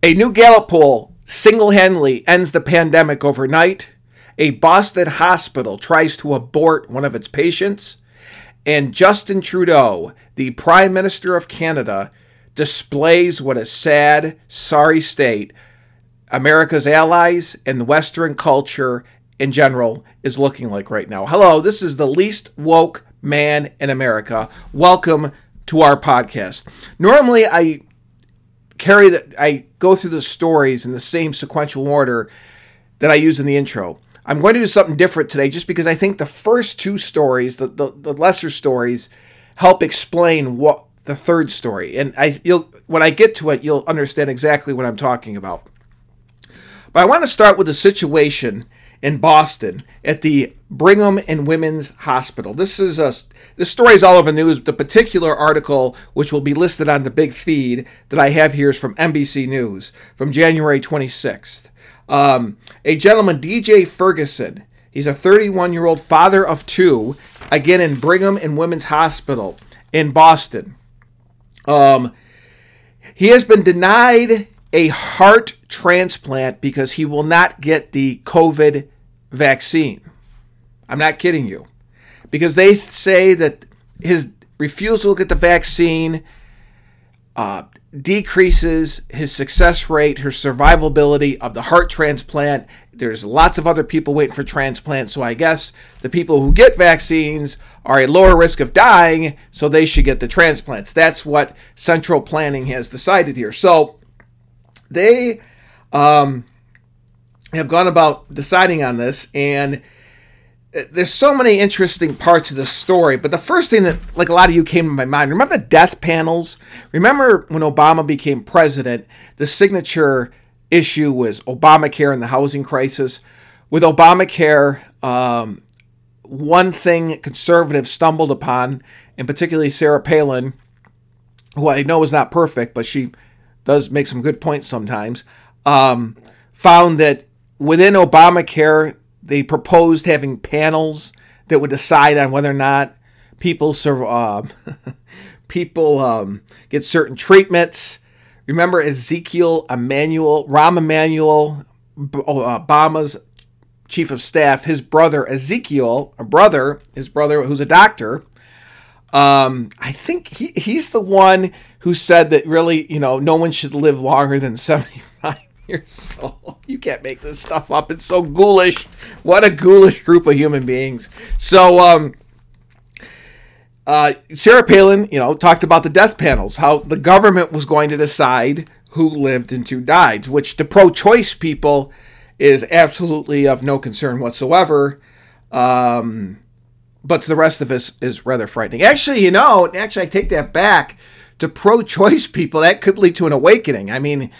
A new Gallup poll single handedly ends the pandemic overnight. A Boston hospital tries to abort one of its patients. And Justin Trudeau, the Prime Minister of Canada, displays what a sad, sorry state America's allies and the Western culture in general is looking like right now. Hello, this is the least woke man in America. Welcome to our podcast. Normally, I carry that I go through the stories in the same sequential order that I use in the intro. I'm going to do something different today just because I think the first two stories, the, the, the lesser stories, help explain what the third story. And I you'll when I get to it, you'll understand exactly what I'm talking about. But I want to start with the situation in Boston at the Brigham and Women's Hospital. This is a this story is all over the news. The particular article, which will be listed on the big feed that I have here, is from NBC News from January 26th. Um, a gentleman, DJ Ferguson, he's a 31 year old father of two, again in Brigham and Women's Hospital in Boston. Um, he has been denied a heart transplant because he will not get the COVID vaccine. I'm not kidding you. Because they say that his refusal to get the vaccine uh, decreases his success rate, his survivability of the heart transplant. There's lots of other people waiting for transplant, so I guess the people who get vaccines are a lower risk of dying, so they should get the transplants. That's what central planning has decided here. So they um, have gone about deciding on this, and there's so many interesting parts of the story. But the first thing that, like a lot of you, came to my mind remember the death panels? Remember when Obama became president, the signature issue was Obamacare and the housing crisis. With Obamacare, um, one thing conservatives stumbled upon, and particularly Sarah Palin, who I know is not perfect, but she does make some good points sometimes, um, found that within Obamacare, they proposed having panels that would decide on whether or not people uh, people um, get certain treatments. Remember Ezekiel Emanuel, Rahm Emanuel, Obama's chief of staff, his brother Ezekiel, a brother, his brother who's a doctor. Um, I think he, he's the one who said that really, you know, no one should live longer than 75 years old. You can't make this stuff up. It's so ghoulish. What a ghoulish group of human beings. So, um, uh, Sarah Palin, you know, talked about the death panels, how the government was going to decide who lived and who died, which to pro-choice people is absolutely of no concern whatsoever. Um, but to the rest of us is rather frightening. Actually, you know, actually, I take that back to pro choice people, that could lead to an awakening. I mean,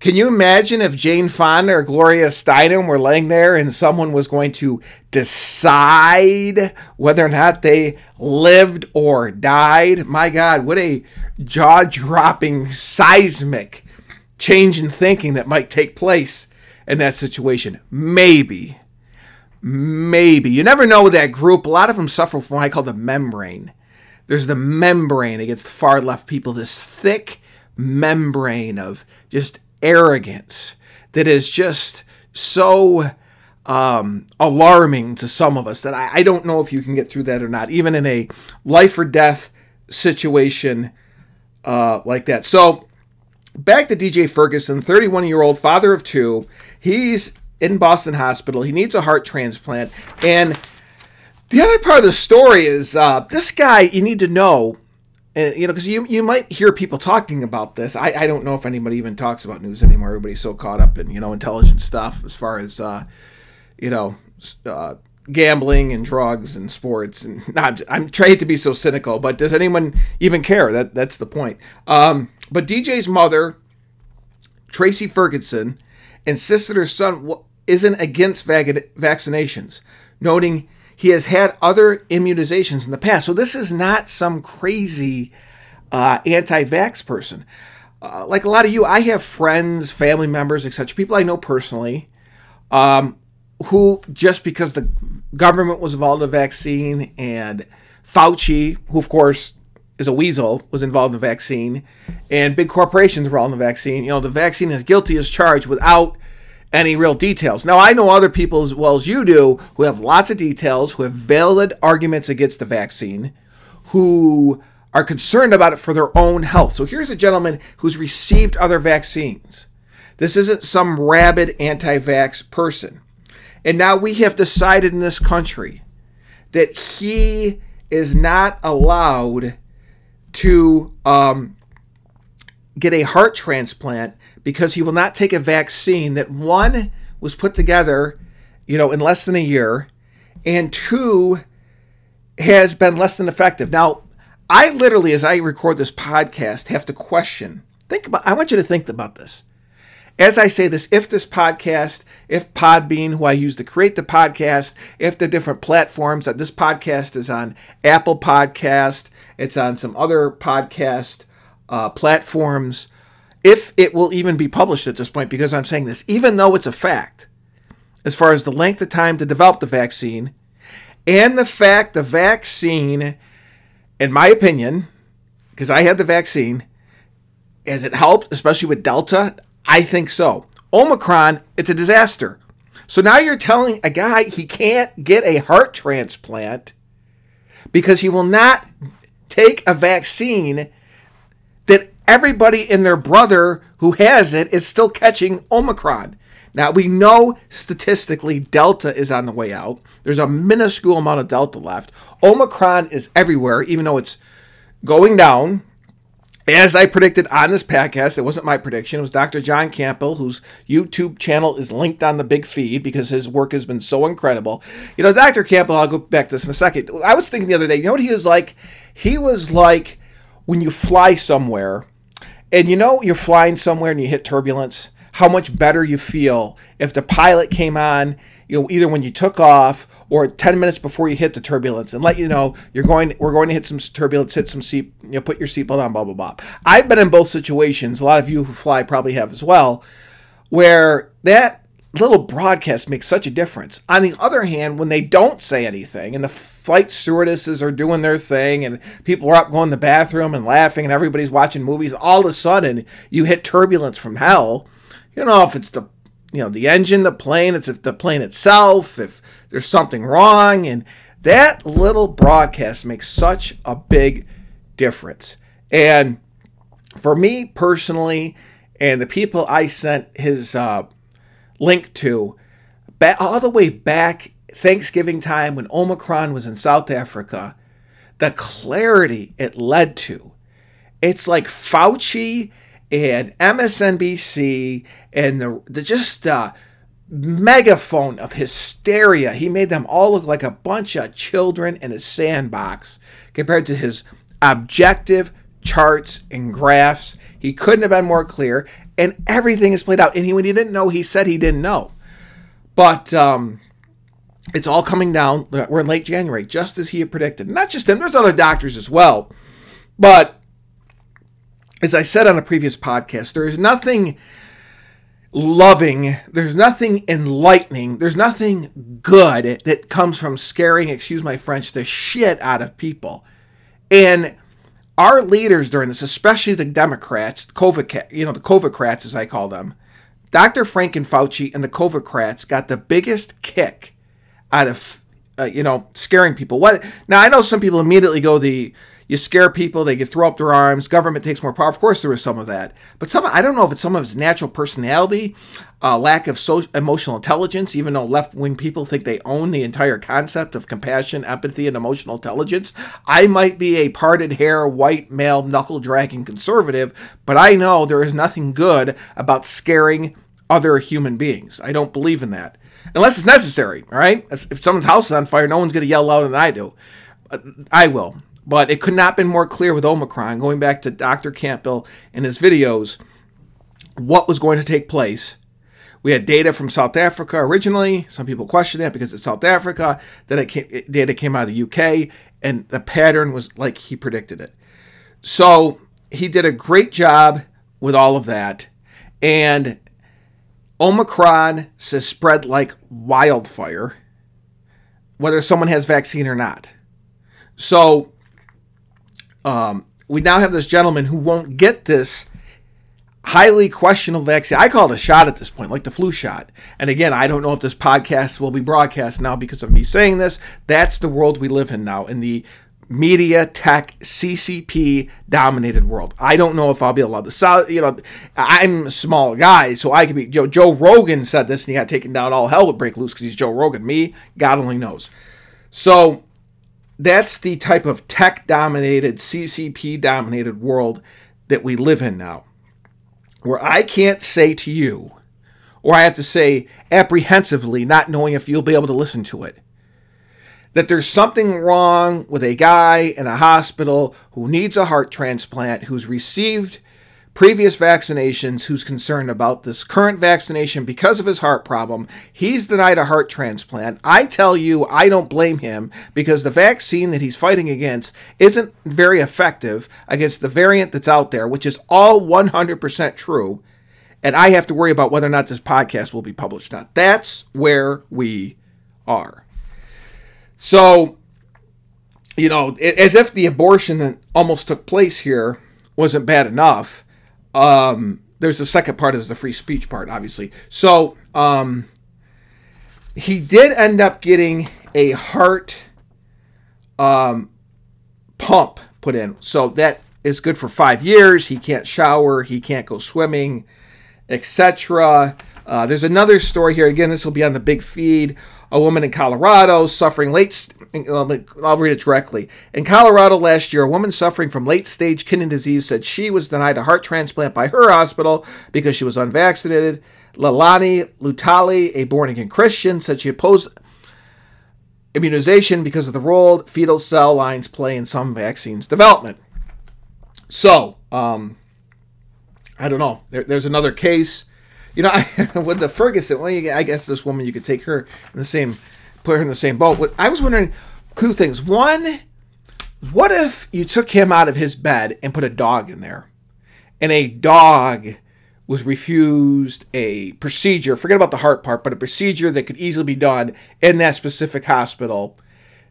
can you imagine if Jane Fonda or Gloria Steinem were laying there and someone was going to decide whether or not they lived or died? My God, what a jaw dropping, seismic change in thinking that might take place in that situation. Maybe. Maybe. You never know with that group. A lot of them suffer from what I call the membrane there's the membrane against far left people, this thick membrane of just arrogance that is just so um, alarming to some of us that I, I, don't know if you can get through that or not, even in a life or death situation uh, like that. So, back to DJ Ferguson, 31 year old father of two. He's in Boston Hospital. He needs a heart transplant. And the other part of the story is uh, this guy you need to know, uh, you know, because you you might hear people talking about this. I, I don't know if anybody even talks about news anymore. Everybody's so caught up in you know intelligent stuff as far as uh, you know uh, gambling and drugs and sports and I'm trying to be so cynical, but does anyone even care? That that's the point. Um, but DJ's mother, Tracy Ferguson, insisted her son isn't against vac- vaccinations, noting he has had other immunizations in the past. So this is not some crazy uh, anti-vax person. Uh, like a lot of you, I have friends, family members, etc., people I know personally, um, who just because the government was involved in the vaccine and Fauci, who of course is a weasel, was involved in the vaccine, and big corporations were all in the vaccine. You know, the vaccine is guilty as charged without any real details. Now, I know other people as well as you do who have lots of details, who have valid arguments against the vaccine, who are concerned about it for their own health. So here's a gentleman who's received other vaccines. This isn't some rabid anti vax person. And now we have decided in this country that he is not allowed to um, get a heart transplant because he will not take a vaccine that one was put together, you know, in less than a year, and two has been less than effective. Now, I literally, as I record this podcast, have to question. Think about. I want you to think about this. As I say this, if this podcast, if Podbean, who I use to create the podcast, if the different platforms that this podcast is on, Apple Podcast, it's on some other podcast uh, platforms, if it will even be published at this point, because I'm saying this, even though it's a fact, as far as the length of time to develop the vaccine, and the fact the vaccine, in my opinion, because I had the vaccine, as it helped, especially with Delta, I think so. Omicron, it's a disaster. So now you're telling a guy he can't get a heart transplant because he will not take a vaccine that everybody and their brother who has it is still catching Omicron. Now, we know statistically Delta is on the way out. There's a minuscule amount of Delta left. Omicron is everywhere, even though it's going down as I predicted on this podcast, it wasn't my prediction. It was Dr. John Campbell, whose YouTube channel is linked on the big feed because his work has been so incredible. You know, Dr. Campbell, I'll go back to this in a second. I was thinking the other day, you know what he was like? He was like when you fly somewhere and you know you're flying somewhere and you hit turbulence, how much better you feel if the pilot came on, you know, either when you took off or 10 minutes before you hit the turbulence and let you know you're going we're going to hit some turbulence hit some seat you know put your seatbelt on blah blah blah. I've been in both situations. A lot of you who fly probably have as well where that little broadcast makes such a difference. On the other hand when they don't say anything and the flight stewardesses are doing their thing and people are up going to the bathroom and laughing and everybody's watching movies all of a sudden you hit turbulence from hell. You know if it's the you know the engine the plane it's if the plane itself if there's something wrong and that little broadcast makes such a big difference. And for me personally and the people i sent his uh, link to all the way back thanksgiving time when omicron was in south africa the clarity it led to it's like fauci and MSNBC and the, the just uh, megaphone of hysteria. He made them all look like a bunch of children in a sandbox compared to his objective charts and graphs. He couldn't have been more clear, and everything is played out. And he, when he didn't know, he said he didn't know. But um, it's all coming down. We're in late January, just as he had predicted. Not just him, there's other doctors as well. But as I said on a previous podcast, there is nothing loving, there's nothing enlightening, there's nothing good that comes from scaring, excuse my French, the shit out of people. And our leaders during this, especially the Democrats, COVID, you know, the COVIDcrats as I call them, Dr. Frank and Fauci and the COVIDcrats got the biggest kick out of, uh, you know, scaring people. What now? I know some people immediately go the you scare people, they get throw up their arms, government takes more power. Of course, there was some of that. But some, I don't know if it's some of his natural personality, uh, lack of emotional intelligence, even though left wing people think they own the entire concept of compassion, empathy, and emotional intelligence. I might be a parted hair, white male, knuckle dragging conservative, but I know there is nothing good about scaring other human beings. I don't believe in that. Unless it's necessary, all right? If, if someone's house is on fire, no one's going to yell louder than I do. Uh, I will. But it could not have been more clear with Omicron, going back to Dr. Campbell and his videos, what was going to take place. We had data from South Africa originally. Some people questioned that because it's South Africa. Then it came, data came out of the UK, and the pattern was like he predicted it. So he did a great job with all of that. And Omicron says spread like wildfire, whether someone has vaccine or not. So um, we now have this gentleman who won't get this highly questionable vaccine. I call it a shot at this point, like the flu shot. And again, I don't know if this podcast will be broadcast now because of me saying this. That's the world we live in now, in the media tech CCP dominated world. I don't know if I'll be allowed to. You know, I'm a small guy, so I could be. Joe, Joe Rogan said this, and he got taken down. All hell would break loose because he's Joe Rogan. Me, God only knows. So that's the type of tech dominated, CCP dominated world that we live in now where I can't say to you, or I have to say apprehensively, not knowing if you'll be able to listen to it, that there's something wrong with a guy in a hospital who needs a heart transplant, who's received previous vaccinations who's concerned about this current vaccination because of his heart problem. He's denied a heart transplant. I tell you, I don't blame him because the vaccine that he's fighting against isn't very effective against the variant that's out there, which is all 100% true. And I have to worry about whether or not this podcast will be published or not. That's where we are. So, you know, as if the abortion that almost took place here wasn't bad enough um, there's the second part is the free speech part, obviously. So um, he did end up getting a heart um, pump put in. So that is good for five years. He can't shower. He can't go swimming, etc. Uh, there's another story here. Again, this will be on the big feed. A woman in Colorado suffering late. I'll read it directly. In Colorado last year, a woman suffering from late stage kidney disease said she was denied a heart transplant by her hospital because she was unvaccinated. Leilani Lutali, a born again Christian, said she opposed immunization because of the role fetal cell lines play in some vaccines development. So, um, I don't know. There, there's another case you know, I, with the Ferguson, well, I guess this woman you could take her in the same, put her in the same boat. I was wondering two things. One, what if you took him out of his bed and put a dog in there, and a dog was refused a procedure. Forget about the heart part, but a procedure that could easily be done in that specific hospital.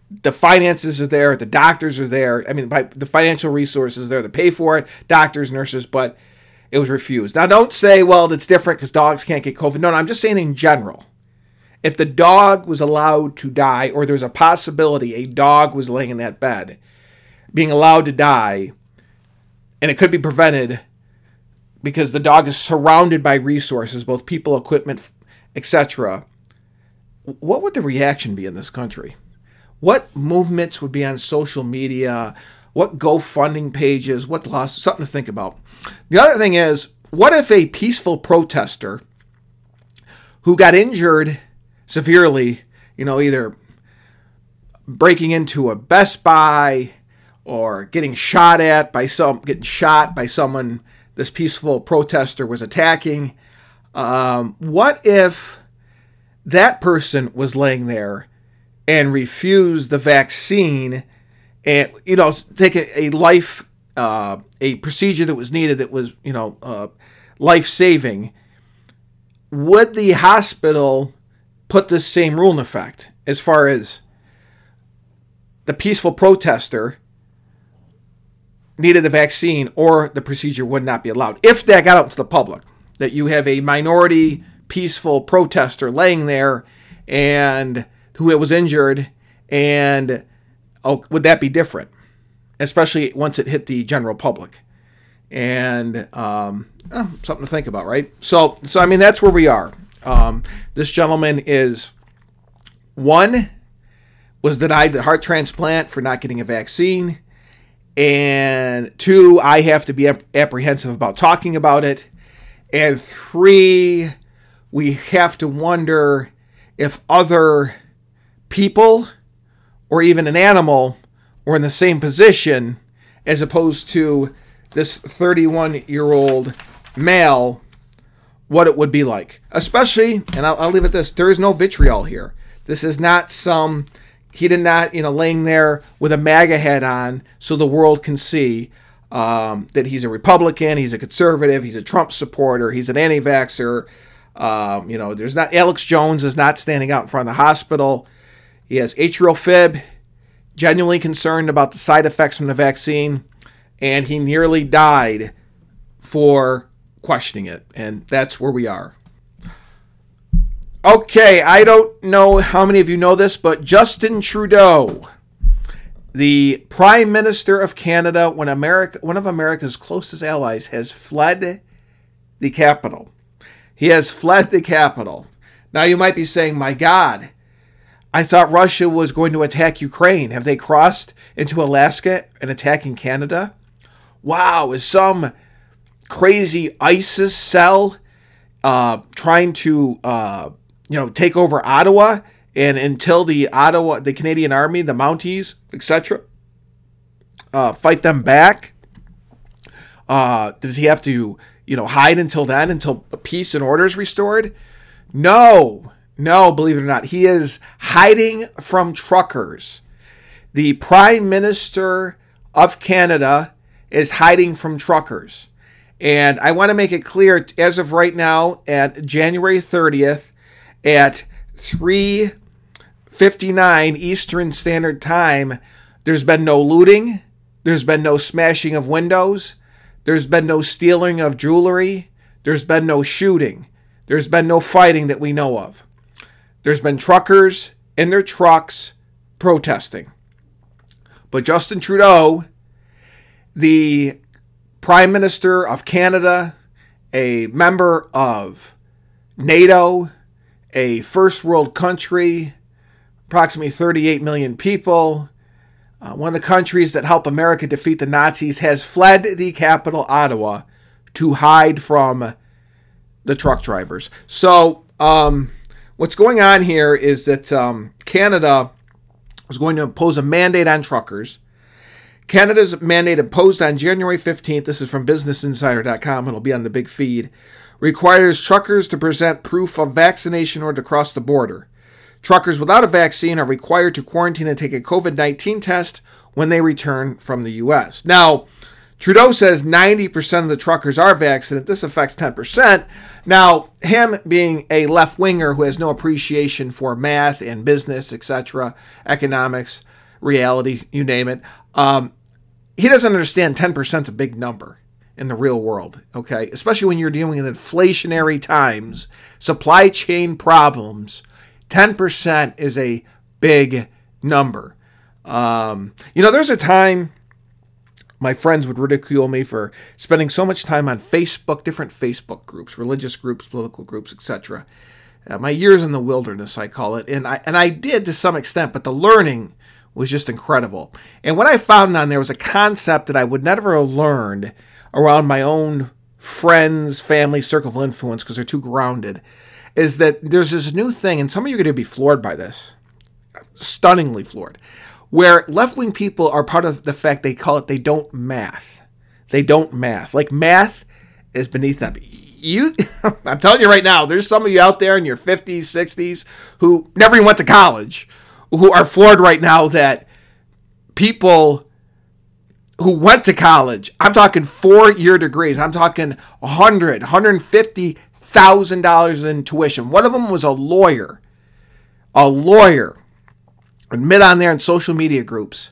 The finances are there, the doctors are there. I mean, the financial resources there to pay for it, doctors, nurses, but it was refused. Now, don't say, well, it's different because dogs can't get COVID. No, no, I'm just saying in general. If the dog was allowed to die, or there's a possibility a dog was laying in that bed, being allowed to die, and it could be prevented because the dog is surrounded by resources, both people, equipment, etc., what would the reaction be in this country? What movements would be on social media? What GoFunding pages, what loss, something to think about. The other thing is, what if a peaceful protester who got injured severely, you know, either breaking into a Best Buy or getting shot at by some, getting shot by someone this peaceful protester was attacking. Um, what if that person was laying there and refused the vaccine and you know take a, life uh, a procedure that was needed that was you know uh, life saving would the hospital put this same rule in effect as far as the peaceful protester needed a vaccine or the procedure would not be allowed? If that got out to the public that you have a minority peaceful protester laying there and who it was injured and oh, would that be different? Especially once it hit the general public. And um, oh, something to think about, right? So, so I mean, that's where we are. Um, this gentleman is one was denied the heart transplant for not getting a vaccine, and two, I have to be apprehensive about talking about it, and three, we have to wonder if other people or even an animal were in the same position as opposed to this 31 year old male, what it would be like. Especially, and I'll, I'll leave it this there is no vitriol here. This is not some, he did not, you know, laying there with a MAGA hat on so the world can see um, that he's a Republican, he's a conservative, he's a Trump supporter, he's an anti vaxxer. Um, you know, there's not, Alex Jones is not standing out in front of the hospital he has atrial fib, genuinely concerned about the side effects from the vaccine. and he nearly died for questioning it. And that's where we are. Okay, I don't know how many of you know this, but Justin Trudeau, the Prime Minister of Canada, when America, one of America's closest allies, has fled the capital. He has fled the capital. Now you might be saying, "My God, I thought Russia was going to attack Ukraine. Have they crossed into Alaska and attacking Canada? Wow, is some crazy ISIS cell uh, trying to uh, you know take over Ottawa and until the Ottawa, the Canadian Army, the Mounties, etc., uh, fight them back? Uh, does he have to you know hide until then, until peace and order is restored? No, no, believe it or not, he is hiding from truckers. The Prime Minister of Canada is hiding from truckers. And I want to make it clear as of right now, at January 30th, at 3:59 Eastern Standard Time, there's been no looting, there's been no smashing of windows, there's been no stealing of jewelry, there's been no shooting, there's been no fighting that we know of. There's been truckers in their trucks protesting. But Justin Trudeau, the Prime Minister of Canada, a member of NATO, a first world country, approximately 38 million people, uh, one of the countries that helped America defeat the Nazis, has fled the capital, Ottawa, to hide from the truck drivers. So, um, what's going on here is that um, Canada is going to impose a mandate on truckers. Canada's mandate imposed on January 15th, this is from businessinsider.com, it'll be on the big feed, requires truckers to present proof of vaccination or to cross the border. Truckers without a vaccine are required to quarantine and take a COVID 19 test when they return from the U.S. Now, Trudeau says 90% of the truckers are vaccinated. This affects 10%. Now, him being a left winger who has no appreciation for math and business, etc., economics, reality, you name it, um, he doesn't understand 10% is a big number in the real world, okay? Especially when you're dealing with inflationary times, supply chain problems. 10% is a big number. Um, you know, there's a time my friends would ridicule me for spending so much time on Facebook, different Facebook groups, religious groups, political groups, etc. Uh, my years in the wilderness, I call it, and I and I did to some extent, but the learning was just incredible. And what I found on there was a concept that I would never have learned around my own friends, family, circle of influence because they're too grounded. Is that there's this new thing, and some of you are going to be floored by this, stunningly floored where left wing people are part of the fact they call it they don't math. They don't math. Like math is beneath them. You, I'm telling you right now, there's some of you out there in your 50s, 60s who never even went to college, who are floored right now that people who went to college, I'm talking four year degrees, I'm talking 100, 150,000 dollars in tuition. One of them was a lawyer, a lawyer admit on there in social media groups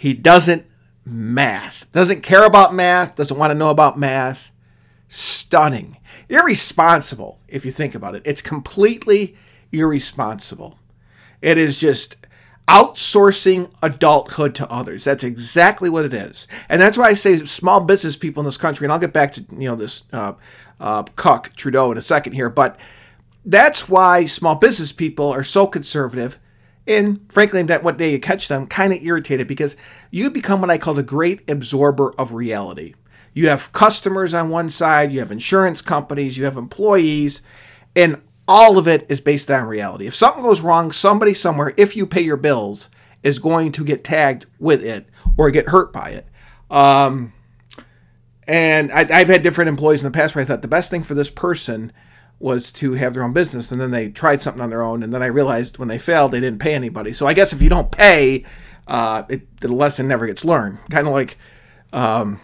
he doesn't math, doesn't care about math, doesn't want to know about math. Stunning. Irresponsible, if you think about it. It's completely irresponsible. It is just outsourcing adulthood to others. That's exactly what it is. And that's why I say small business people in this country, and I'll get back to, you know, this uh, uh, cuck Trudeau in a second here, but that's why small business people are so conservative and frankly, that what day you catch them, kind of irritated because you become what I call the great absorber of reality. You have customers on one side, you have insurance companies, you have employees, and all of it is based on reality. If something goes wrong, somebody somewhere, if you pay your bills, is going to get tagged with it or get hurt by it. Um, and I, have had different employees in the past where I thought the best thing for this person was to have their own business and then they tried something on their own and then i realized when they failed they didn't pay anybody so i guess if you don't pay uh, it, the lesson never gets learned kind of like um,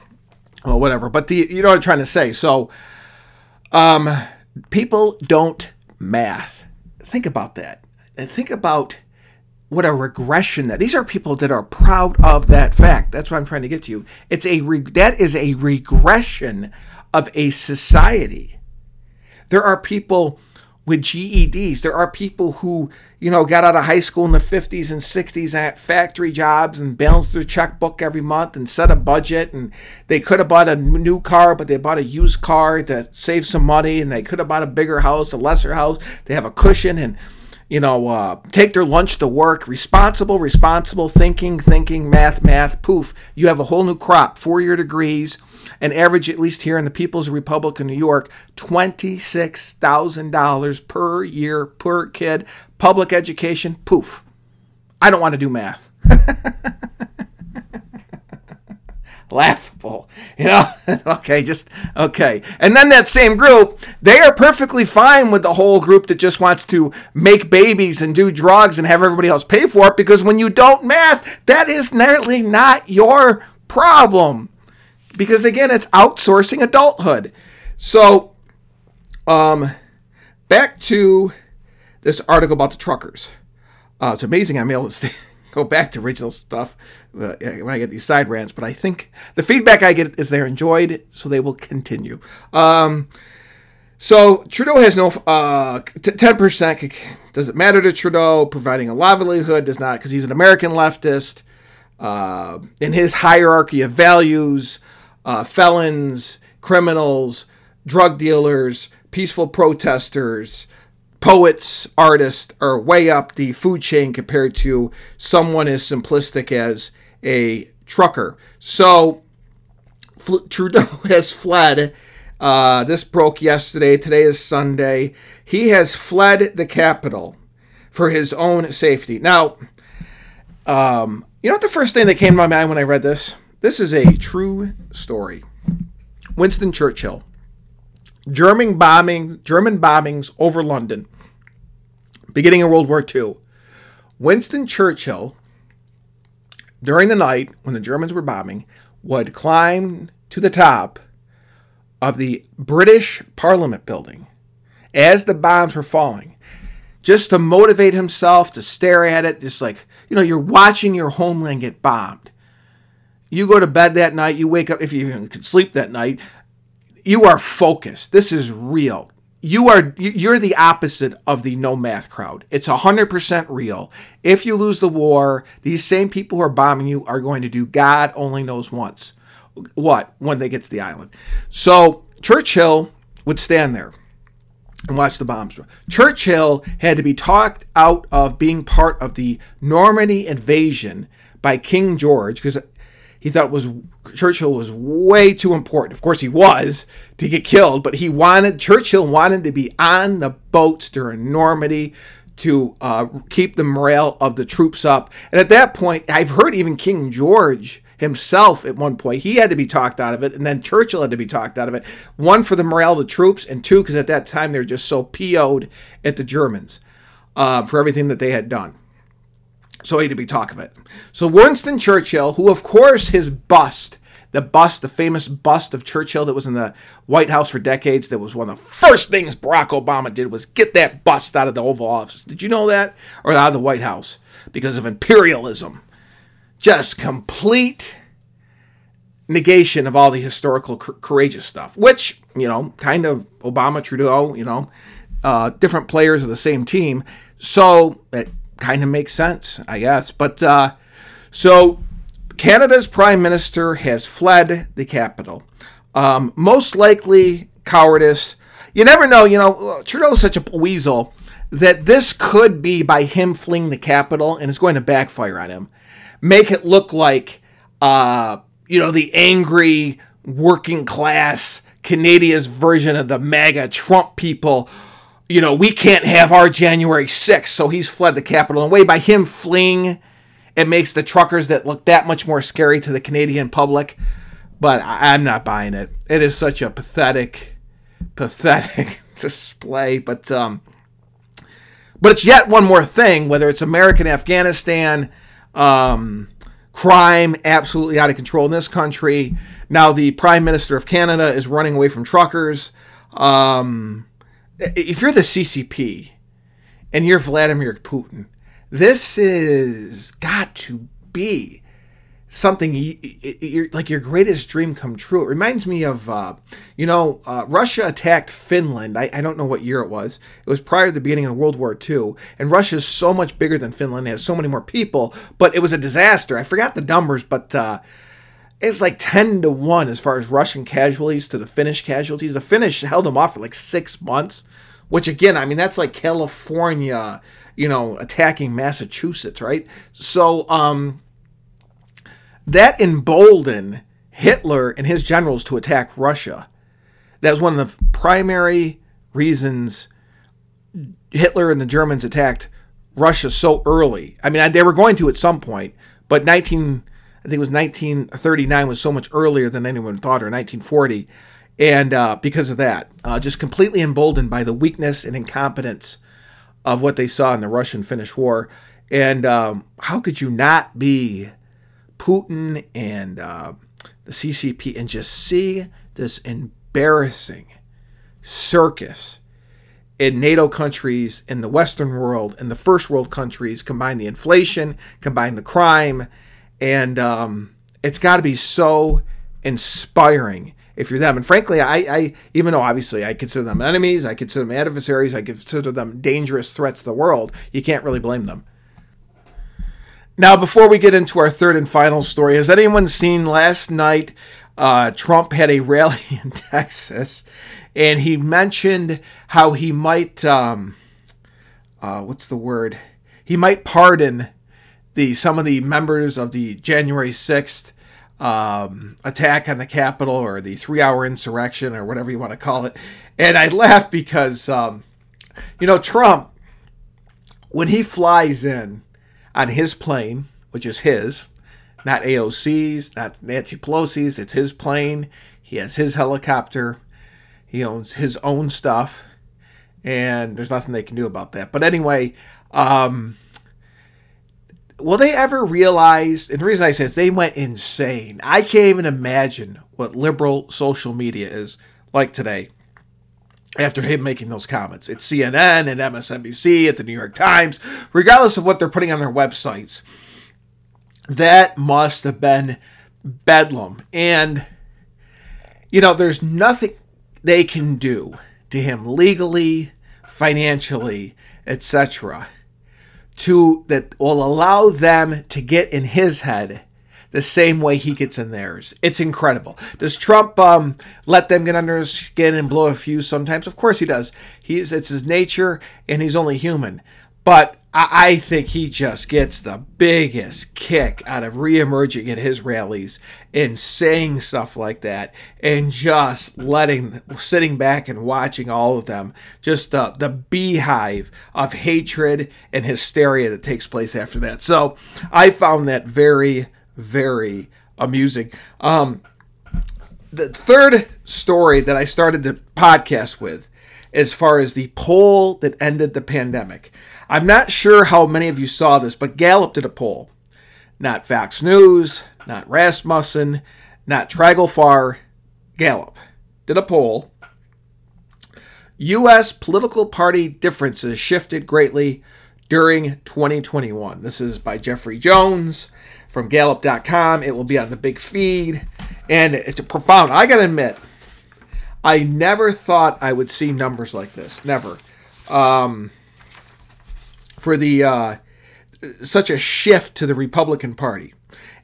well whatever but the you know what i'm trying to say so um, people don't math think about that And think about what a regression that these are people that are proud of that fact. That's what I'm trying to get to you. It's a that is a regression of a society. There are people with GEDs. There are people who, you know, got out of high school in the 50s and 60s at factory jobs and balanced their checkbook every month and set a budget. And they could have bought a new car, but they bought a used car to save some money. And they could have bought a bigger house, a lesser house. They have a cushion and you know, uh, take their lunch to work, responsible, responsible, thinking, thinking, math, math, poof. You have a whole new crop, four year degrees, an average, at least here in the People's Republic of New York, $26,000 per year per kid. Public education, poof. I don't want to do math. laughable. You know, okay, just okay. And then that same group, they are perfectly fine with the whole group that just wants to make babies and do drugs and have everybody else pay for it because when you don't math, that is nearly not your problem. Because again, it's outsourcing adulthood. So, um, back to this article about the truckers. Uh, it's amazing I'm able to go back to original stuff uh, when I get these side rants, but I think the feedback I get is they're enjoyed, so they will continue. Um, so Trudeau has no uh, ten percent. Does it matter to Trudeau providing a livelihood? Does not because he's an American leftist. Uh, in his hierarchy of values, uh, felons, criminals, drug dealers, peaceful protesters, poets, artists are way up the food chain compared to someone as simplistic as a trucker. So Trudeau has fled. Uh, this broke yesterday. Today is Sunday. He has fled the capital for his own safety. Now, um, you know what the first thing that came to my mind when I read this? This is a true story. Winston Churchill. German bombing, German bombings over London, beginning of World War II. Winston Churchill, during the night when the Germans were bombing, would climb to the top of the British Parliament building as the bombs were falling, just to motivate himself to stare at it, just like, you know, you're watching your homeland get bombed. You go to bed that night, you wake up, if you even could sleep that night, you are focused. This is real. You are you're the opposite of the no math crowd. It's 100% real. If you lose the war, these same people who are bombing you are going to do God only knows once. What? When they get to the island. So, Churchill would stand there and watch the bombs. Churchill had to be talked out of being part of the Normandy invasion by King George because he thought was Churchill was way too important. Of course, he was to get killed, but he wanted Churchill wanted to be on the boats during Normandy to uh, keep the morale of the troops up. And at that point, I've heard even King George himself at one point he had to be talked out of it, and then Churchill had to be talked out of it. One for the morale of the troops, and two because at that time they were just so PO'd at the Germans uh, for everything that they had done. So he to be talk of it. So Winston Churchill, who of course his bust, the bust, the famous bust of Churchill that was in the White House for decades, that was one of the first things Barack Obama did was get that bust out of the Oval Office. Did you know that? Or out of the White House because of imperialism. Just complete negation of all the historical courageous stuff, which, you know, kind of Obama, Trudeau, you know, uh, different players of the same team. So it kind of makes sense, I guess. But uh, so Canada's prime minister has fled the capital. Um, most likely cowardice. You never know. You know, Trudeau's such a weasel that this could be by him fleeing the capital, and it's going to backfire on him. Make it look like, uh, you know, the angry working class Canadia's version of the MAGA Trump people you know, we can't have our January 6th. So he's fled the capital. And way by him fleeing, it makes the truckers that look that much more scary to the Canadian public. But I'm not buying it. It is such a pathetic, pathetic display. But um, but it's yet one more thing. Whether it's American Afghanistan, um, crime absolutely out of control in this country. Now the Prime Minister of Canada is running away from truckers. Um, if you're the CCP and you're Vladimir Putin, this is got to be something you, you, like your greatest dream come true. It reminds me of, uh, you know, uh, Russia attacked Finland. I, I, don't know what year it was. It was prior to the beginning of World War II. And Russia is so much bigger than Finland. It has so many more people, but it was a disaster. I forgot the numbers, but uh, it was like 10 to 1 as far as Russian casualties to the Finnish casualties. The Finnish held them off for like six months, which again, I mean, that's like California, you know, attacking Massachusetts, right? So, um, that emboldened Hitler and his generals to attack Russia. That was one of the primary reasons Hitler and the Germans attacked Russia so early. I mean, they were going to at some point, but 19 I think it was 1939 was so much earlier than anyone thought, or 1940, and uh, because of that, uh, just completely emboldened by the weakness and incompetence of what they saw in the Russian-Finnish War. And um, how could you not be Putin and uh, the CCP and just see this embarrassing circus in NATO countries, in the Western world, in the first world countries, combine the inflation, combine the crime, and um, it's got to be so inspiring if you're them. And frankly, I, I, even though obviously I consider them enemies, I consider them adversaries, I consider them dangerous threats to the world, you can't really blame them. Now, before we get into our third and final story, has anyone seen last night? Uh, Trump had a rally in Texas, and he mentioned how he might, um, uh, what's the word? He might pardon the some of the members of the January 6th um, attack on the Capitol or the three hour insurrection or whatever you want to call it. And I laugh because, um, you know, Trump, when he flies in on his plane, which is his, not AOC's, not Nancy Pelosi's, it's his plane. He has his helicopter. He owns his own stuff. And there's nothing they can do about that. But anyway, um, will they ever realize? And the reason I say is they went insane. I can't even imagine what liberal social media is like today. After him making those comments, it's CNN and MSNBC at the New York Times, regardless of what they're putting on their websites. That must have been bedlam. And, you know, there's nothing they can do to him legally, financially, etc to that will allow them to get in his head the same way he gets in theirs. It's incredible. Does Trump um, let them get under his skin and blow a fuse sometimes? Of course he does. He's it's his nature, and he's only human. But I, think he just gets the biggest kick out of reemerging at his rallies and saying stuff like that and just letting, sitting back and watching all of them. Just the, the beehive of hatred and hysteria that takes place after that. So I found that very, very amusing. Um, the third story that I started the podcast with, as far as the poll that ended the pandemic. I'm not sure how many of you saw this, but Gallup did a poll. Not Fox News, not Rasmussen, not Trafalgar, Gallup did a poll. U.S. political party differences shifted greatly during 2021. This is by Jeffrey Jones from Gallup.com. It will be on the big feed, and it's profound. I gotta admit, I never thought I would see numbers like this. Never. Um, for the uh, such a shift to the Republican Party.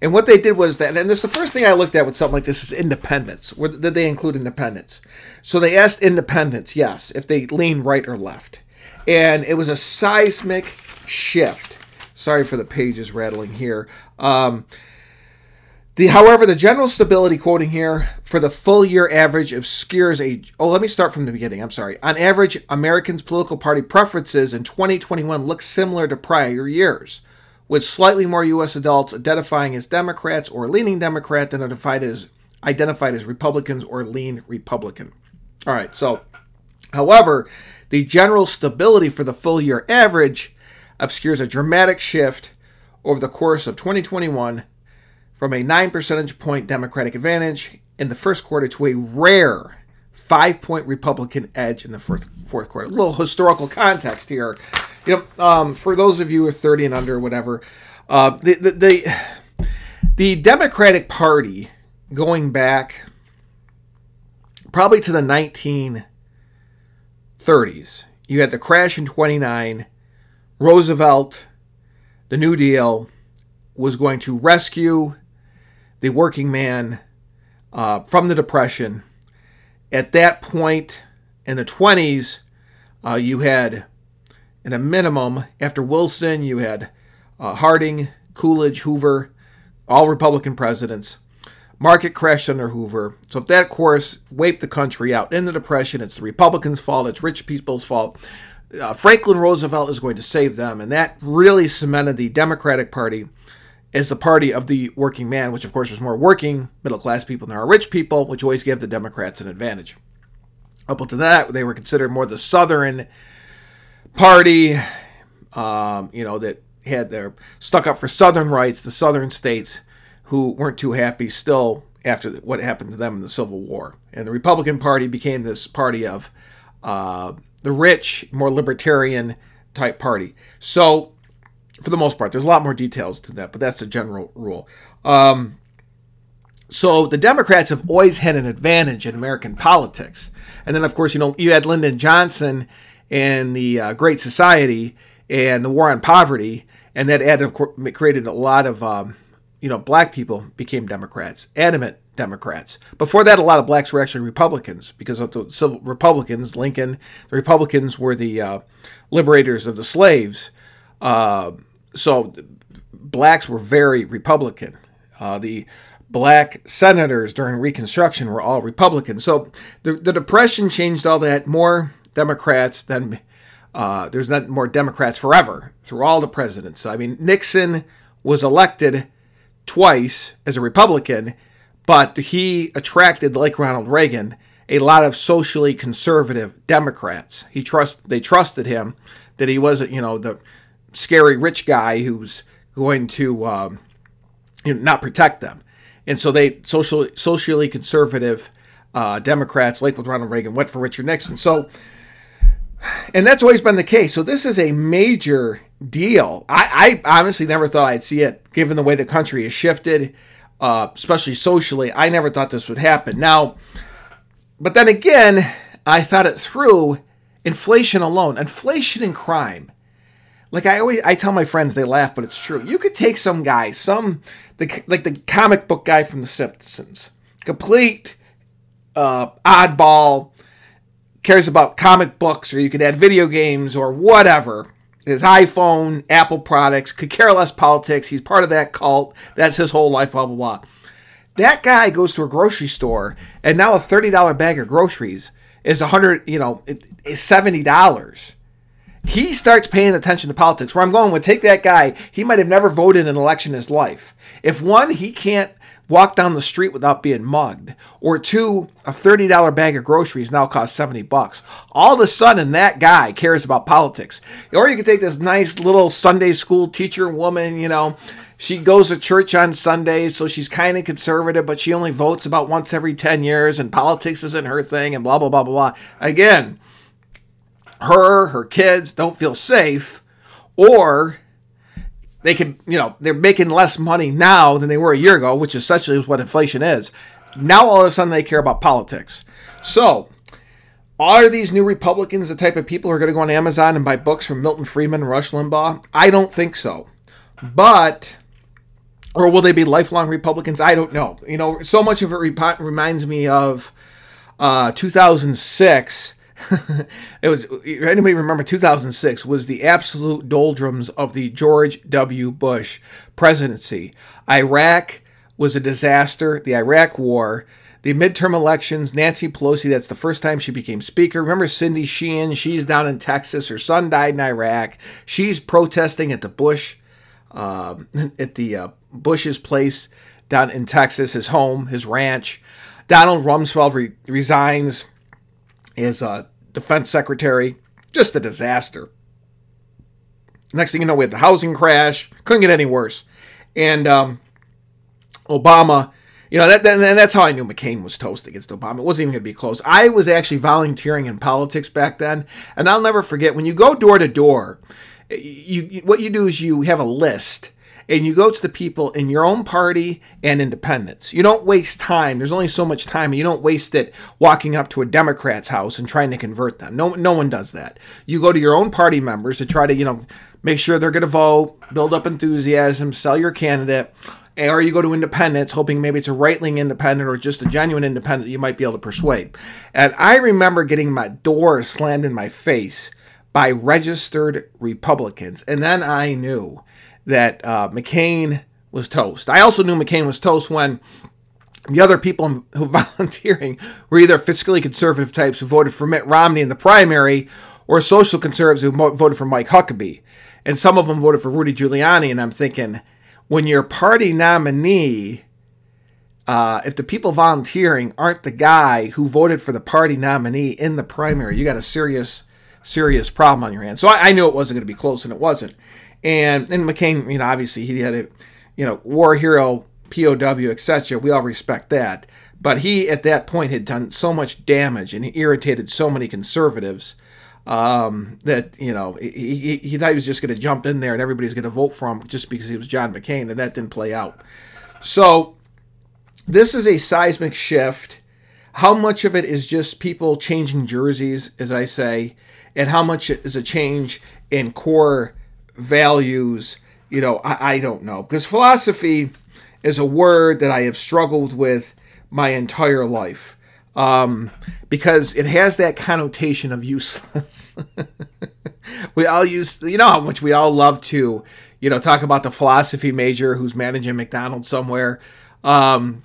And what they did was that, and this is the first thing I looked at with something like this is independence. Where did they include independence? So they asked independents, yes, if they lean right or left, and it was a seismic shift. Sorry for the pages rattling here. Um, the, however, the general stability quoting here for the full year average obscures a. Oh, let me start from the beginning. I'm sorry. On average, Americans' political party preferences in 2021 look similar to prior years, with slightly more U.S. adults identifying as Democrats or leaning Democrat than identified as identified as Republicans or lean Republican. All right. So, however, the general stability for the full year average obscures a dramatic shift over the course of 2021 from a 9 percentage point Democratic advantage in the first quarter to a rare five point Republican edge in the fourth, fourth quarter. A little historical context here. You know, um, for those of you who are 30 and under, whatever, uh, the, the, the, the Democratic Party going back probably to the 1930s, you had the crash in 29, Roosevelt, the New Deal was going to rescue the working man uh, from the Depression. At that point in the 20s, uh, you had, at a minimum, after Wilson, you had uh, Harding, Coolidge, Hoover, all Republican presidents. Market crashed under Hoover. So if that course wiped the country out in the Depression, it's the Republicans' fault, it's rich people's fault. Uh, Franklin Roosevelt is going to save them. And that really cemented the Democratic Party as the party of the working man, which of course was more working middle class people than there are rich people, which always gave the Democrats an advantage. Up until that, they were considered more the Southern party, um, you know, that had their stuck up for Southern rights, the Southern states who weren't too happy still after what happened to them in the Civil War. And the Republican Party became this party of uh, the rich, more libertarian type party. So, for the most part, there's a lot more details to that, but that's the general rule. Um, so the Democrats have always had an advantage in American politics. And then, of course, you know, you had Lyndon Johnson and the uh, Great Society and the War on Poverty, and that added, of course, created a lot of um, you know, black people became Democrats, adamant Democrats. Before that, a lot of blacks were actually Republicans because of the civil Republicans. Lincoln, the Republicans were the uh, liberators of the slaves. Uh, so blacks were very Republican. Uh, the black senators during Reconstruction were all Republicans. So the, the Depression changed all that. More Democrats than uh, there's not more Democrats forever through all the presidents. I mean, Nixon was elected twice as a Republican, but he attracted, like Ronald Reagan, a lot of socially conservative Democrats. He trust they trusted him that he wasn't, you know, the scary rich guy who's going to um, you know, not protect them. And so they socially socially conservative uh, Democrats, like with Ronald Reagan, went for Richard Nixon. So, and that's always been the case. So this is a major deal. I, I honestly never thought I'd see it, given the way the country has shifted, uh, especially socially. I never thought this would happen. Now, but then again, I thought it through. Inflation alone, inflation and crime. Like I always, I tell my friends, they laugh, but it's true. You could take some guy, some the like the comic book guy from The Simpsons, complete uh, oddball, cares about comic books, or you could add video games or whatever his iPhone, Apple products, could care less politics. He's part of that cult. That's his whole life, blah, blah, blah. That guy goes to a grocery store and now a $30 bag of groceries is a 100, you know, is $70. He starts paying attention to politics. Where I'm going with take that guy, he might have never voted in an election in his life. If one, he can't walk down the street without being mugged. Or two, a $30 bag of groceries now costs 70 bucks. All of a sudden, that guy cares about politics. Or you could take this nice little Sunday school teacher woman, you know, she goes to church on Sundays, so she's kind of conservative, but she only votes about once every 10 years, and politics isn't her thing, and blah, blah, blah, blah, blah. Again, her, her kids don't feel safe, or they can, you know, they're making less money now than they were a year ago, which essentially is what inflation is. Now all of a sudden they care about politics. So, are these new Republicans the type of people who are going to go on Amazon and buy books from Milton Friedman and Rush Limbaugh? I don't think so. But, or will they be lifelong Republicans? I don't know. You know, so much of it reminds me of uh, 2006 it was anybody remember 2006 was the absolute doldrums of the George W. Bush presidency. Iraq was a disaster. The Iraq War, the midterm elections. Nancy Pelosi. That's the first time she became speaker. Remember Cindy Sheehan? She's down in Texas. Her son died in Iraq. She's protesting at the Bush, uh, at the uh, Bush's place down in Texas, his home, his ranch. Donald Rumsfeld re- resigns as uh, defense secretary. Just a disaster. Next thing you know, we had the housing crash. Couldn't get any worse. And um, Obama you know, that, and that's how I knew McCain was toast against Obama. It wasn't even going to be close. I was actually volunteering in politics back then, and I'll never forget when you go door to door. You what you do is you have a list and you go to the people in your own party and independents. You don't waste time. There's only so much time. You don't waste it walking up to a Democrat's house and trying to convert them. No, no one does that. You go to your own party members to try to, you know, make sure they're going to vote, build up enthusiasm, sell your candidate or you go to independents hoping maybe it's a right-wing independent or just a genuine independent you might be able to persuade and i remember getting my door slammed in my face by registered republicans and then i knew that uh, mccain was toast i also knew mccain was toast when the other people who volunteering were either fiscally conservative types who voted for mitt romney in the primary or social conservatives who voted for mike huckabee and some of them voted for rudy giuliani and i'm thinking when your party nominee, uh, if the people volunteering aren't the guy who voted for the party nominee in the primary, you got a serious, serious problem on your hands. So I, I knew it wasn't going to be close, and it wasn't. And and McCain, you know, obviously he had a, you know, war hero, POW, etc. We all respect that. But he, at that point, had done so much damage and he irritated so many conservatives um, that you know he, he, he, thought he was just going to jump in there and everybody's going to vote for him just because he was John McCain, and that didn't play out. So this is a seismic shift. How much of it is just people changing jerseys, as I say, and how much is a change in core values? You know, I, I don't know because philosophy is a word that I have struggled with my entire life um, because it has that connotation of useless. we all use, you know, how much we all love to, you know, talk about the philosophy major who's managing McDonald's somewhere. Um,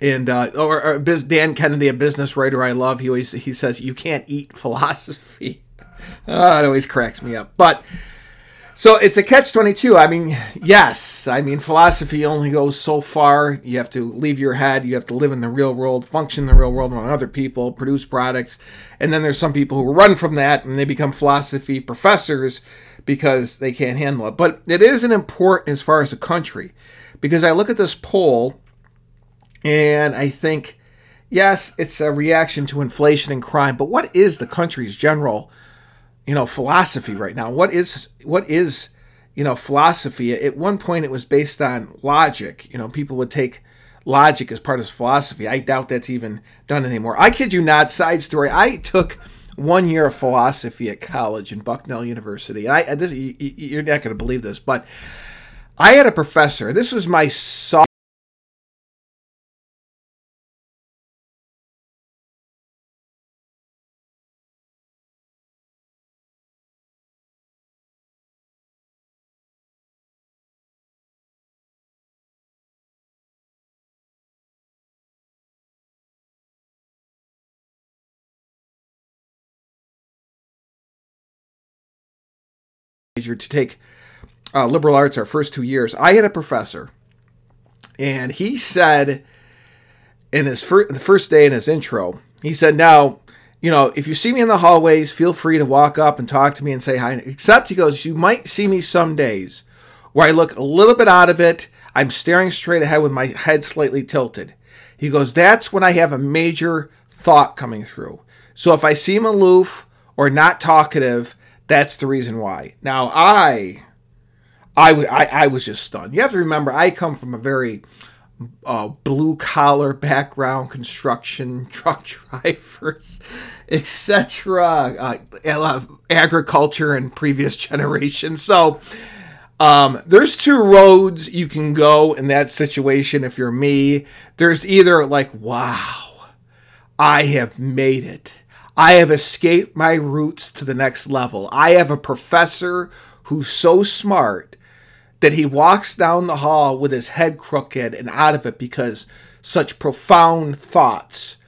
and uh, or, or Dan Kennedy, a business writer I love, he always he says you can't eat philosophy. Oh, it always cracks me up. But so it's a catch 22. I mean, yes. I mean, philosophy only goes so far. You have to leave your head. You have to live in the real world, function in the real world among other people, produce products. And then there's some people who run from that and they become philosophy professors because they can't handle it. But it is an important as far as a country because I look at this poll and I think, yes, it's a reaction to inflation and crime, but what is the country's general you know philosophy right now. What is what is you know philosophy? At one point it was based on logic. You know people would take logic as part of philosophy. I doubt that's even done anymore. I kid you not side story i took one year of philosophy at college in bucknell university. I this, you're not going to believe this but i had a professor. This was my sophomore major to take uh, liberal arts our first two years, I had a professor, and he said in his fir- the first day in his intro, he said, "Now, you know, if you see me in the hallways, feel free to walk up and talk to me and say hi. Except he goes, you might see me some days where I look a little bit out of it. I'm staring straight ahead with my head slightly tilted. He goes, that's when I have a major thought coming through. So if I seem aloof or not talkative, that's the reason why. Now, I, I, I, I was just stunned. You have to remember, I come from a very uh, blue collar background, construction, truck drivers, etc., uh, agriculture and previous generations. So, um, there's two roads you can go in that situation if you're me. There's either like, wow, I have made it. I have escaped my roots to the next level. I have a professor who's so smart that he walks down the hall with his head crooked and out of it because such profound thoughts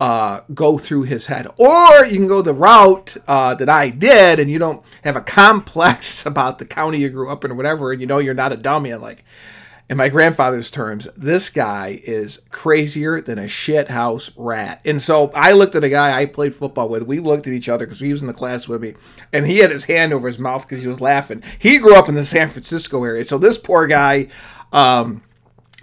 uh, go through his head. Or you can go the route uh, that I did, and you don't have a complex about the county you grew up in or whatever, and you know you're not a dummy. And like, in my grandfather's terms, this guy is crazier than a shithouse rat. And so I looked at a guy I played football with. We looked at each other because he was in the class with me, and he had his hand over his mouth because he was laughing. He grew up in the San Francisco area, so this poor guy. Um,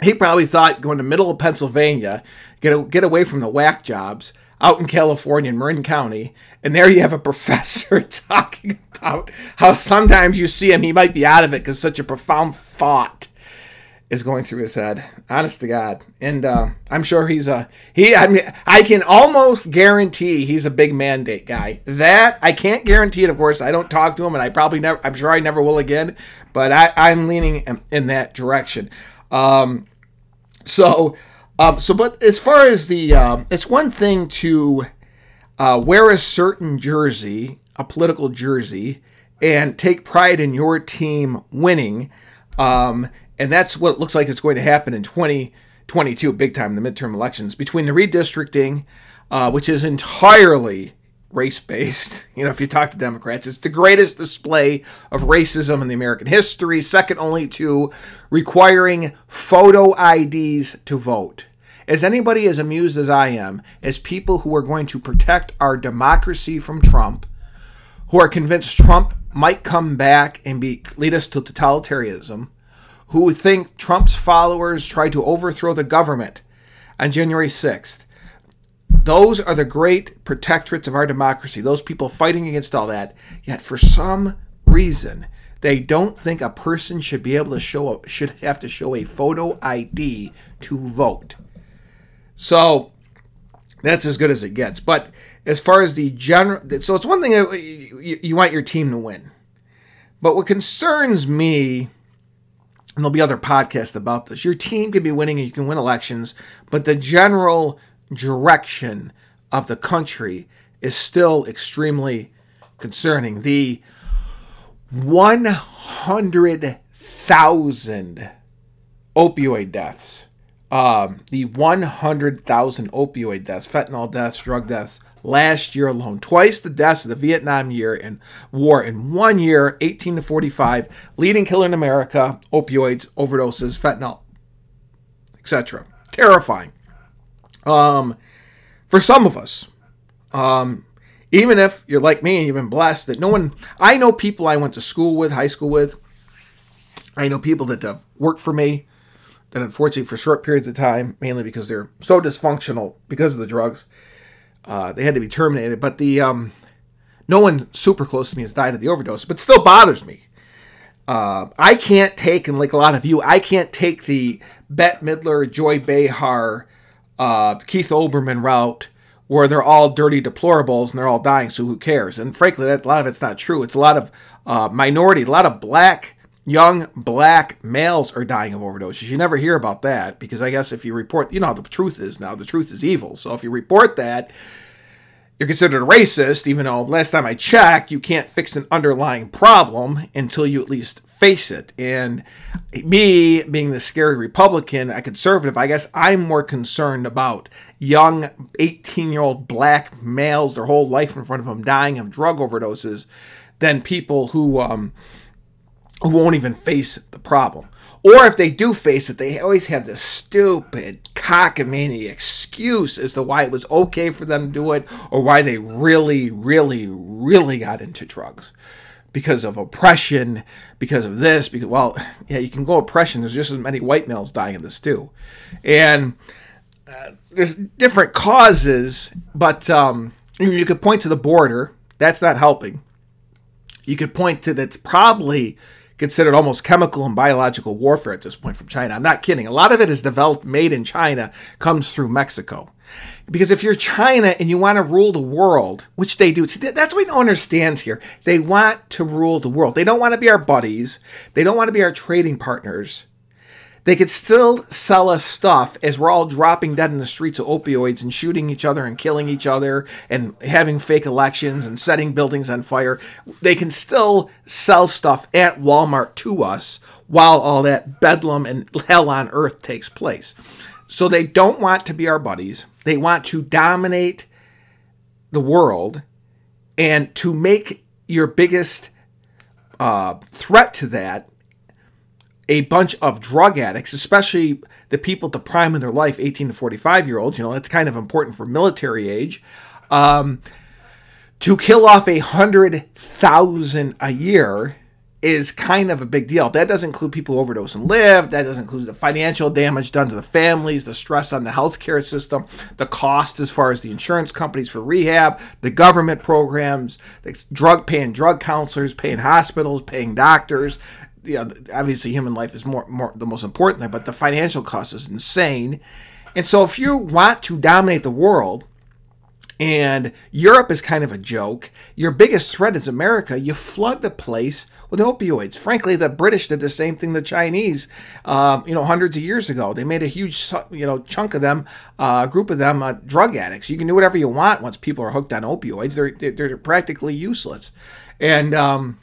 he probably thought going to middle of Pennsylvania, get get away from the whack jobs out in California in Marin County, and there you have a professor talking about how sometimes you see him, he might be out of it because such a profound thought is going through his head. Honest to God, and uh, I'm sure he's a he. I mean, I can almost guarantee he's a big mandate guy. That I can't guarantee it. Of course, I don't talk to him, and I probably never. I'm sure I never will again. But I, I'm leaning in, in that direction. Um, so, um, so, but as far as the, uh, it's one thing to uh, wear a certain jersey, a political jersey, and take pride in your team winning. Um, and that's what it looks like it's going to happen in 2022, big time, the midterm elections, between the redistricting, uh, which is entirely race based. You know, if you talk to Democrats, it's the greatest display of racism in the American history, second only to requiring photo IDs to vote. As anybody as amused as I am, as people who are going to protect our democracy from Trump, who are convinced Trump might come back and be lead us to totalitarianism, who think Trump's followers tried to overthrow the government on January 6th, those are the great protectorates of our democracy, those people fighting against all that. Yet for some reason, they don't think a person should be able to show should have to show a photo ID to vote. So that's as good as it gets. But as far as the general, so it's one thing uh, you, you want your team to win. But what concerns me, and there'll be other podcasts about this, your team can be winning and you can win elections, but the general direction of the country is still extremely concerning. The 100,000 opioid deaths, um, the 100,000 opioid deaths, fentanyl deaths, drug deaths last year alone. Twice the deaths of the Vietnam year and war in one year, 18 to 45, leading killer in America, opioids, overdoses, fentanyl, etc. Terrifying um, for some of us. Um, even if you're like me and you've been blessed that no one, I know people I went to school with, high school with. I know people that have worked for me that unfortunately for short periods of time, mainly because they're so dysfunctional because of the drugs, uh, they had to be terminated. But the um, no one super close to me has died of the overdose, but still bothers me. Uh, I can't take, and like a lot of you, I can't take the Bette Midler, Joy Behar, uh, Keith Olbermann route where they're all dirty deplorables and they're all dying, so who cares? And frankly, that, a lot of it's not true. It's a lot of uh, minority, a lot of black, young black males are dying of overdoses. You never hear about that because I guess if you report, you know how the truth is now, the truth is evil. So if you report that, you're considered a racist, even though last time I checked, you can't fix an underlying problem until you at least face it. And me being the scary Republican, a conservative, I guess I'm more concerned about young 18 year old black males, their whole life in front of them dying of drug overdoses, than people who um, who won't even face the problem. Or if they do face it, they always have this stupid cockamamie excuse as to why it was okay for them to do it or why they really, really, really got into drugs because of oppression, because of this, because well, yeah, you can go oppression. There's just as many white males dying of this too, and uh, there's different causes, but um, you could point to the border. That's not helping. You could point to that's probably considered almost chemical and biological warfare at this point from China. I'm not kidding. A lot of it is developed, made in China, comes through Mexico. Because if you're China and you want to rule the world, which they do, see, that's what no one understands here. They want to rule the world. They don't want to be our buddies. They don't want to be our trading partners. They could still sell us stuff as we're all dropping dead in the streets of opioids and shooting each other and killing each other and having fake elections and setting buildings on fire. They can still sell stuff at Walmart to us while all that bedlam and hell on earth takes place. So they don't want to be our buddies. They want to dominate the world and to make your biggest uh, threat to that a bunch of drug addicts, especially the people at the prime of their life, 18 to 45 year olds. You know, that's kind of important for military age. Um, to kill off a hundred thousand a year is kind of a big deal. That doesn't include people who overdose and live. That doesn't include the financial damage done to the families, the stress on the healthcare system, the cost as far as the insurance companies for rehab, the government programs, the drug paying drug counselors, paying hospitals, paying doctors. Yeah, obviously human life is more, more the most important there, but the financial cost is insane. And so if you want to dominate the world, and Europe is kind of a joke. Your biggest threat is America. You flood the place with opioids. Frankly, the British did the same thing the Chinese, uh, you know, hundreds of years ago. They made a huge, you know, chunk of them, a uh, group of them, uh, drug addicts. You can do whatever you want once people are hooked on opioids. They're they're practically useless, and um,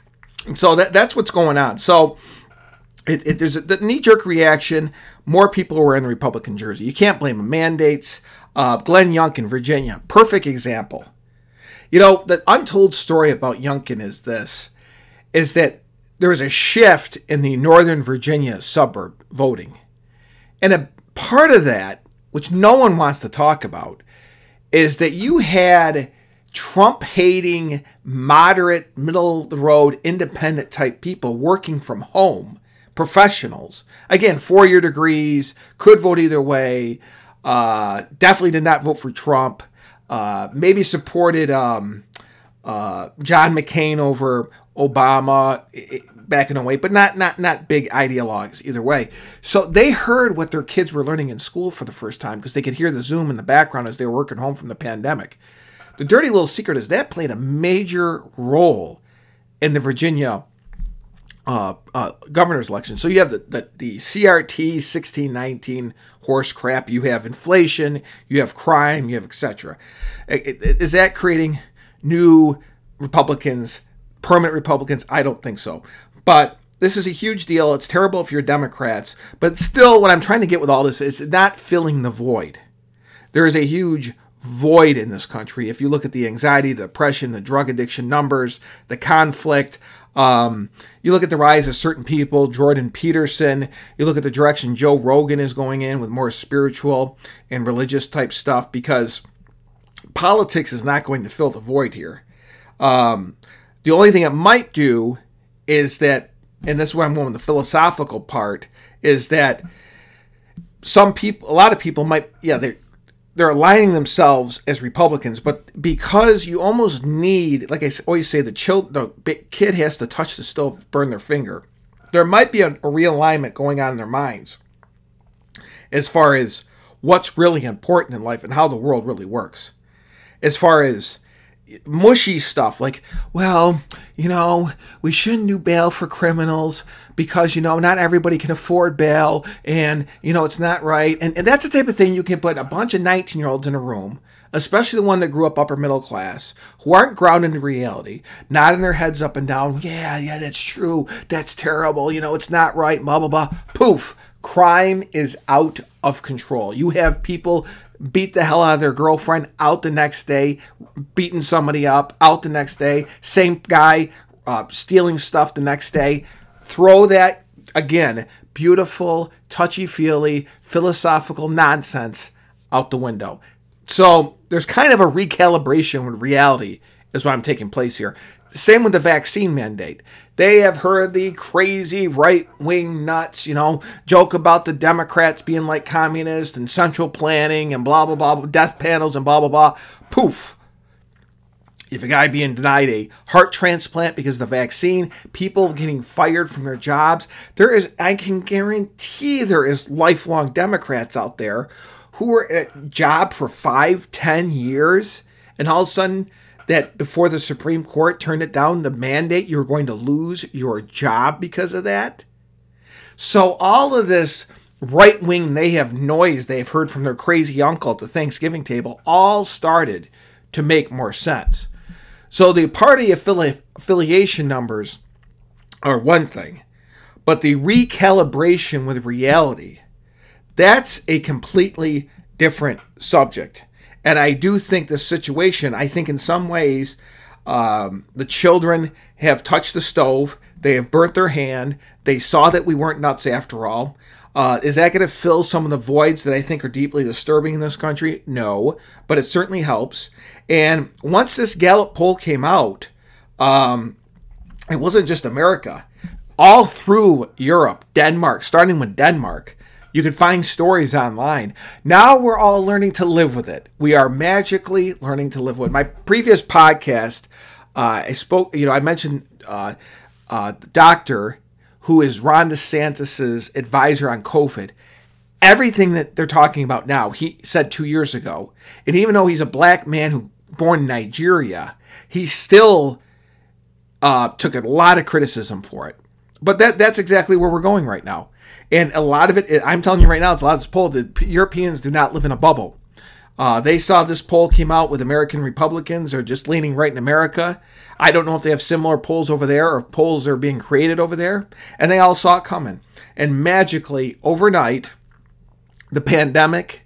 so that that's what's going on. So. It, it, there's a the knee-jerk reaction. More people were in the Republican jersey. You can't blame them. Mandates. Uh, Glenn Youngkin, Virginia, perfect example. You know, the untold story about Youngkin is this, is that there was a shift in the Northern Virginia suburb voting. And a part of that, which no one wants to talk about, is that you had Trump hating, moderate, middle of the road, independent type people working from home, professionals. Again, four year degrees, could vote either way, uh, definitely did not vote for Trump. Uh, maybe supported um, uh, John McCain over Obama back in 08, but not not not big ideologues either way. So they heard what their kids were learning in school for the first time because they could hear the Zoom in the background as they were working home from the pandemic. The dirty little secret is that played a major role in the Virginia uh, uh, governor's election. So you have the, the, the CRT 1619 horse crap, you have inflation, you have crime, you have etc. Is that creating new Republicans, permanent Republicans? I don't think so. But this is a huge deal. It's terrible if you're Democrats. But still, what I'm trying to get with all this is not filling the void. There is a huge void in this country. If you look at the anxiety, the depression, the drug addiction numbers, the conflict, um, you look at the rise of certain people, Jordan Peterson. You look at the direction Joe Rogan is going in with more spiritual and religious type stuff because politics is not going to fill the void here. Um, the only thing it might do is that, and this is where I'm going with the philosophical part, is that some people, a lot of people might, yeah, they they're aligning themselves as Republicans, but because you almost need, like I always say, the child, the kid has to touch the stove, burn their finger. There might be a, a realignment going on in their minds as far as what's really important in life and how the world really works. As far as mushy stuff like, well, you know, we shouldn't do bail for criminals because, you know, not everybody can afford bail and, you know, it's not right. And, and that's the type of thing you can put a bunch of 19 year olds in a room, especially the one that grew up upper middle class, who aren't grounded in reality, nodding their heads up and down. Yeah, yeah, that's true. That's terrible. You know, it's not right. Blah, blah, blah. Poof. Crime is out of control. You have people beat the hell out of their girlfriend out the next day, beating somebody up out the next day, same guy uh, stealing stuff the next day. Throw that again, beautiful, touchy feely, philosophical nonsense out the window. So there's kind of a recalibration with reality, is what I'm taking place here. Same with the vaccine mandate. They have heard the crazy right wing nuts, you know, joke about the Democrats being like communists and central planning and blah, blah, blah, death panels and blah, blah, blah. Poof. If a guy being denied a heart transplant because of the vaccine, people getting fired from their jobs, there is, I can guarantee there is lifelong Democrats out there who were at a job for five, ten years, and all of a sudden that before the Supreme Court turned it down, the mandate, you're going to lose your job because of that. So all of this right wing they have noise they've heard from their crazy uncle at the Thanksgiving table all started to make more sense. So the party affili- affiliation numbers are one thing, but the recalibration with reality, that's a completely different subject. And I do think the situation, I think in some ways, um, the children have touched the stove, they have burnt their hand, they saw that we weren't nuts after all. Uh, is that going to fill some of the voids that I think are deeply disturbing in this country? No, but it certainly helps. And once this Gallup poll came out, um, it wasn't just America. All through Europe, Denmark, starting with Denmark, you could find stories online. Now we're all learning to live with it. We are magically learning to live with it. My previous podcast, uh, I spoke, you know, I mentioned uh, uh, the doctor who is Ron DeSantis's advisor on COVID. Everything that they're talking about now, he said two years ago. And even though he's a black man who born in Nigeria, he still uh, took a lot of criticism for it. But that that's exactly where we're going right now. And a lot of it, I'm telling you right now, it's a lot of this poll. The Europeans do not live in a bubble. Uh, they saw this poll came out with American Republicans are just leaning right in America. I don't know if they have similar polls over there or if polls are being created over there. And they all saw it coming. And magically, overnight, the pandemic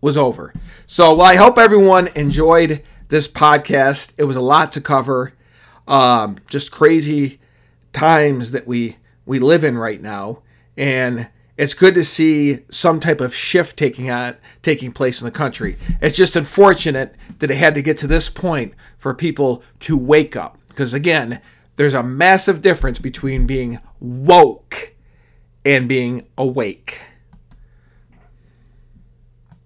was over. So, well, I hope everyone enjoyed this podcast. It was a lot to cover. Um, just crazy times that we we live in right now, and it's good to see some type of shift taking on taking place in the country. It's just unfortunate that it had to get to this point for people to wake up. Because again, there's a massive difference between being woke and being awake.